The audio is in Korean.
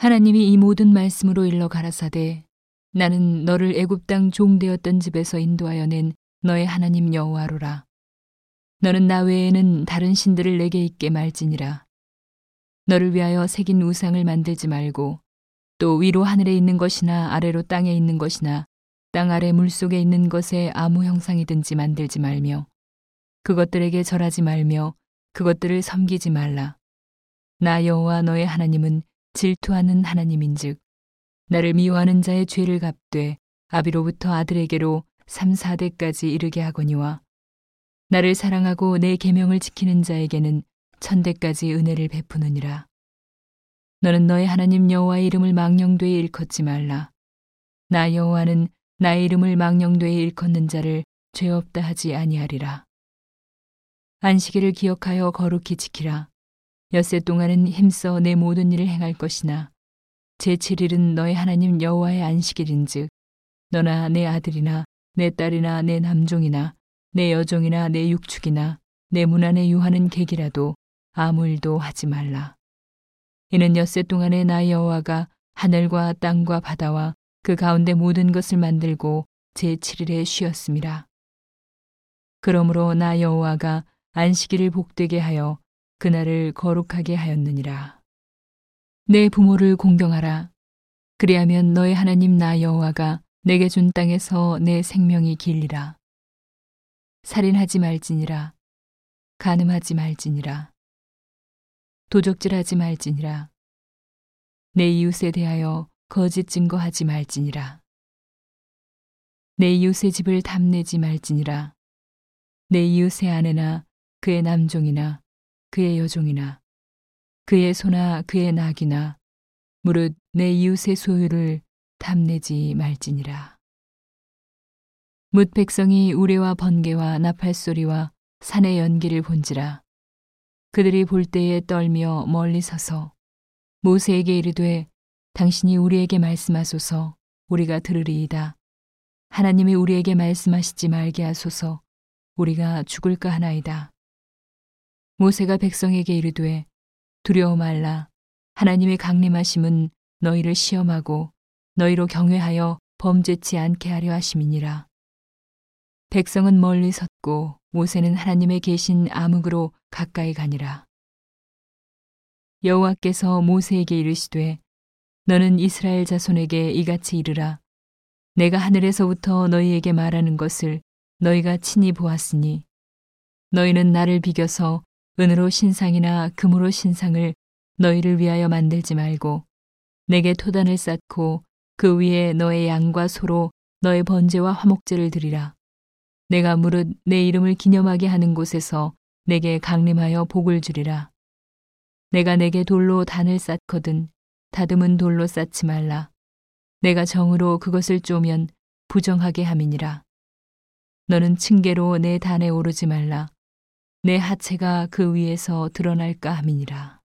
하나님이 이 모든 말씀으로 일러 가라사대 나는 너를 애굽 땅 종되었던 집에서 인도하여 낸 너의 하나님 여호와로라. 너는 나 외에는 다른 신들을 내게 있게 말지니라. 너를 위하여 새긴 우상을 만들지 말고 또 위로 하늘에 있는 것이나 아래로 땅에 있는 것이나 땅 아래 물 속에 있는 것에 아무 형상이든지 만들지 말며 그것들에게 절하지 말며 그것들을 섬기지 말라. 나 여호와 너의 하나님은 질투하는 하나님인즉 나를 미워하는 자의 죄를 갚되 아비로부터 아들에게로 3, 4대까지 이르게 하거니와 나를 사랑하고 내 계명을 지키는 자에게는 천대까지 은혜를 베푸느니라. 너는 너의 하나님 여호와의 이름을 망령되이 일컫지 말라. 나 여호와는 나의 이름을 망령되이 일컫는 자를 죄 없다 하지 아니하리라. 안식일을 기억하여 거룩히 지키라. 엿새 동안은 힘써 내 모든 일을 행할 것이나 제7일은 너의 하나님 여호와의 안식일인즉 너나 내 아들이나 내 딸이나 내 남종이나 내 여종이나 내 육축이나 내 문안에 유하는 객이라도 아무 일도 하지 말라. 이는 엿새 동안에 나 여호와가 하늘과 땅과 바다와 그 가운데 모든 것을 만들고 제7일에 쉬었습니다. 그러므로 나 여호와가 안식일을 복되게 하여 그날을 거룩하게 하였느니라. 내 부모를 공경하라. 그리하면 너의 하나님 나 여호와가 내게 준 땅에서 내 생명이 길리라. 살인하지 말지니라. 간음하지 말지니라. 도적질하지 말지니라. 내 이웃에 대하여 거짓 증거하지 말지니라. 내 이웃의 집을 탐내지 말지니라. 내 이웃의 아내나 그의 남종이나 그의 여종이나 그의 소나 그의 낙이나 무릇 내 이웃의 소유를 탐내지 말지니라. 뭇 백성이 우레와 번개와 나팔 소리와 산의 연기를 본지라 그들이 볼 때에 떨며 멀리 서서 모세에게 이르되 당신이 우리에게 말씀하소서 우리가 들으리이다. 하나님이 우리에게 말씀하시지 말게 하소서 우리가 죽을까 하나이다. 모세가 백성에게 이르되 두려워 말라 하나님의 강림하심은 너희를 시험하고 너희로 경외하여 범죄치 않게 하려 하심이니라. 백성은 멀리 섰고 모세는 하나님의 계신 암흑으로 가까이 가니라. 여호와께서 모세에게 이르시되 너는 이스라엘 자손에게 이같이 이르라 내가 하늘에서부터 너희에게 말하는 것을 너희가 친히 보았으니 너희는 나를 비겨서 은으로 신상이나 금으로 신상을 너희를 위하여 만들지 말고 내게 토단을 쌓고 그 위에 너의 양과 소로 너의 번제와 화목제를 드리라. 내가 무릇 내 이름을 기념하게 하는 곳에서 내게 강림하여 복을 주리라. 내가 내게 돌로 단을 쌓거든 다듬은 돌로 쌓지 말라. 내가 정으로 그것을 쪼면 부정하게 함이니라. 너는 층계로 내 단에 오르지 말라. 내 하체가 그 위에서 드러날까 함이니라.